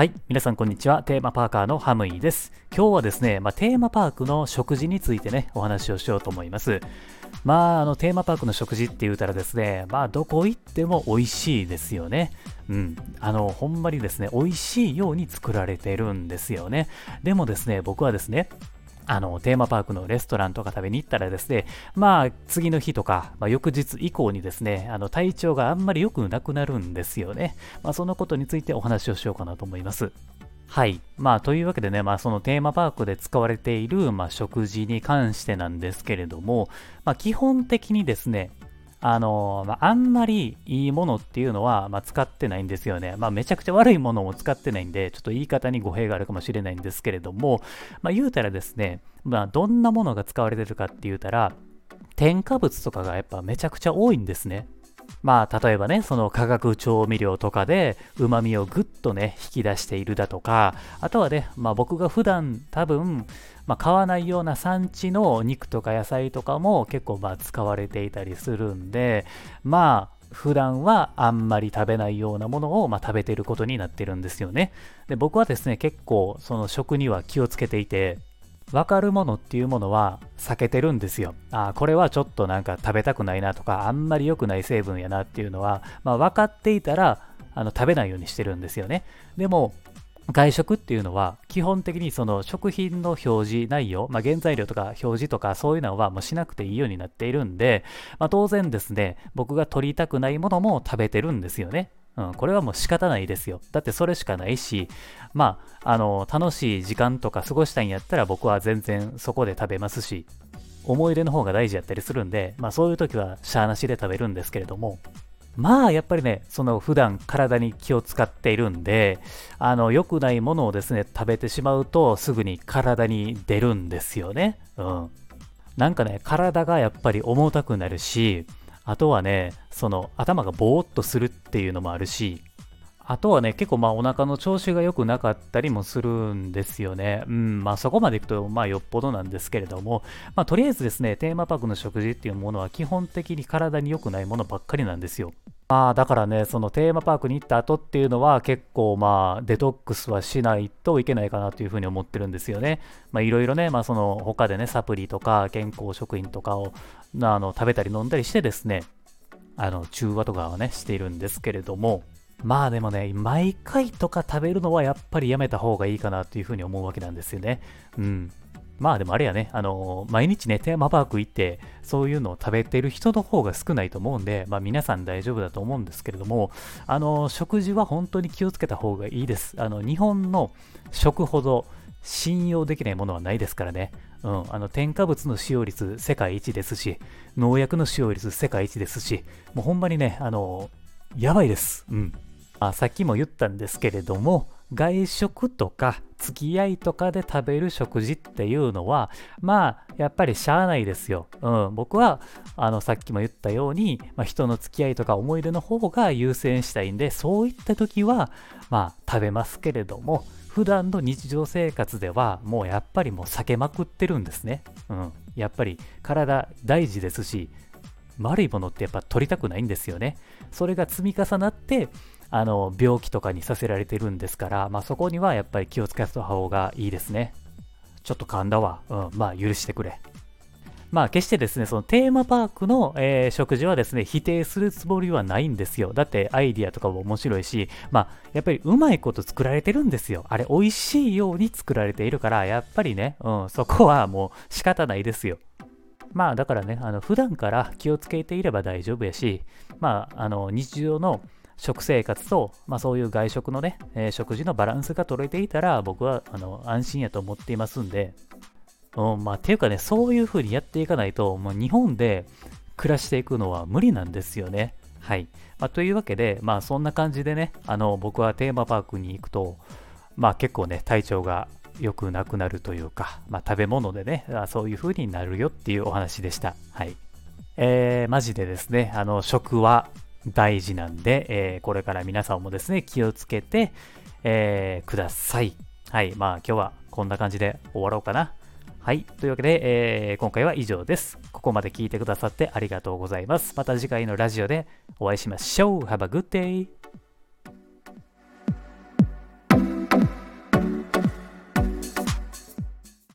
はい。皆さん、こんにちは。テーマパーカーのハムイです。今日はですね、まあ、テーマパークの食事についてね、お話をしようと思います。まあ、あの、テーマパークの食事って言うたらですね、まあ、どこ行っても美味しいですよね。うん。あの、ほんまにですね、美味しいように作られてるんですよね。でもですね、僕はですね、あの、テーマパークのレストランとか食べに行ったらですね、まあ、次の日とか、まあ、翌日以降にですね、あの、体調があんまり良くなくなるんですよね。まあ、そのことについてお話をしようかなと思います。はい。まあ、というわけでね、まあ、そのテーマパークで使われている、まあ、食事に関してなんですけれども、まあ、基本的にですね、あのまあ、あんまりいいものっていうのは、まあ、使ってないんですよね。まあ、めちゃくちゃ悪いものも使ってないんで、ちょっと言い方に語弊があるかもしれないんですけれども、まあ、言うたらですね、まあ、どんなものが使われてるかって言うたら、添加物とかがやっぱめちゃくちゃ多いんですね。まあ、例えばね、その化学調味料とかで旨味をぐっとね、引き出しているだとか、あとはね、まあ僕が普段多分、まあ、買わないような産地の肉とか野菜とかも結構まあ使われていたりするんで、まあ、普段はあんまり食べないようなものをまあ食べてることになってるんですよね。で僕はですね、結構その食には気をつけていて、分かるものっていうものは避けてるんですよ。あこれはちょっとなんか食べたくないなとか、あんまり良くない成分やなっていうのは、まあ、分かっていたらあの食べないようにしてるんですよね。でも、外食っていうのは基本的にその食品の表示内容、まあ、原材料とか表示とかそういうのはもうしなくていいようになっているんで、まあ、当然ですね、僕が取りたくないものも食べてるんですよね。うん、これはもう仕方ないですよ。だってそれしかないし、まあ、あの、楽しい時間とか過ごしたいんやったら僕は全然そこで食べますし、思い出の方が大事やったりするんで、まあそういう時はシャーなしで食べるんですけれども、まあやっぱりね、その普段体に気を使っているんで、あの、良くないものをですね、食べてしまうとすぐに体に出るんですよね。うん。なんかね、体がやっぱり重たくなるし、あとはね、その頭がぼーっとするっていうのもあるし、あとはね、結構まあお腹の調子が良くなかったりもするんですよね。うん、まあそこまでいくとまあよっぽどなんですけれども、まあとりあえずですね、テーマパークの食事っていうものは基本的に体に良くないものばっかりなんですよ。まあだからね、そのテーマパークに行った後っていうのは結構まあデトックスはしないといけないかなというふうに思ってるんですよね。まあいろいろね、まあその他でね、サプリとか健康食品とかをあの食べたり飲んだりしてですね、あの中和とかはね、しているんですけれども、まあでもね、毎回とか食べるのはやっぱりやめた方がいいかなというふうに思うわけなんですよね。うん。まあでもあれやね、あのー、毎日ね、テーマパーク行って、そういうのを食べてる人の方が少ないと思うんで、まあ皆さん大丈夫だと思うんですけれども、あのー、食事は本当に気をつけた方がいいです。あの、日本の食ほど信用できないものはないですからね。うん、あの添加物の使用率世界一ですし、農薬の使用率世界一ですし、もうほんまにね、あのー、やばいです。うん。あ、さっきも言ったんですけれども、外食とか付き合いとかで食べる食事っていうのは、まあ、やっぱりしゃあないですよ。うん、僕は、あの、さっきも言ったように、まあ、人の付き合いとか思い出の方が優先したいんで、そういった時は、まあ、食べますけれども、普段の日常生活では、もうやっぱりもう避けまくってるんですね。うん。やっぱり体大事ですし、悪いものってやっぱ取りたくないんですよね。それが積み重なって、あの病気とかにさせられてるんですから、まあ、そこにはやっぱり気をつけた方がいいですね。ちょっと噛んだわ。うん、まあ許してくれ。まあ決してですね、そのテーマパークの、えー、食事はですね、否定するつもりはないんですよ。だってアイディアとかも面白いし、まあやっぱりうまいこと作られてるんですよ。あれ美味しいように作られているから、やっぱりね、うん、そこはもう仕方ないですよ。まあだからね、あの普段から気をつけていれば大丈夫やし、まああの日常の食生活と、まあ、そういう外食のね、えー、食事のバランスが取れていたら、僕はあの安心やと思っていますんで、うん、まあ、ていうかね、そういう風にやっていかないと、もう日本で暮らしていくのは無理なんですよね。はい。まあ、というわけで、まあ、そんな感じでね、あの、僕はテーマパークに行くと、まあ、結構ね、体調が良くなくなるというか、まあ、食べ物でね、そういう風になるよっていうお話でした。はい。えー、マジでですね、あの、食は大事なんで、えー、これから皆さんもですね、気をつけて、えー、ください。はい。まあ今日はこんな感じで終わろうかな。はい。というわけで、えー、今回は以上です。ここまで聞いてくださってありがとうございます。また次回のラジオでお会いしましょう。Have a good day!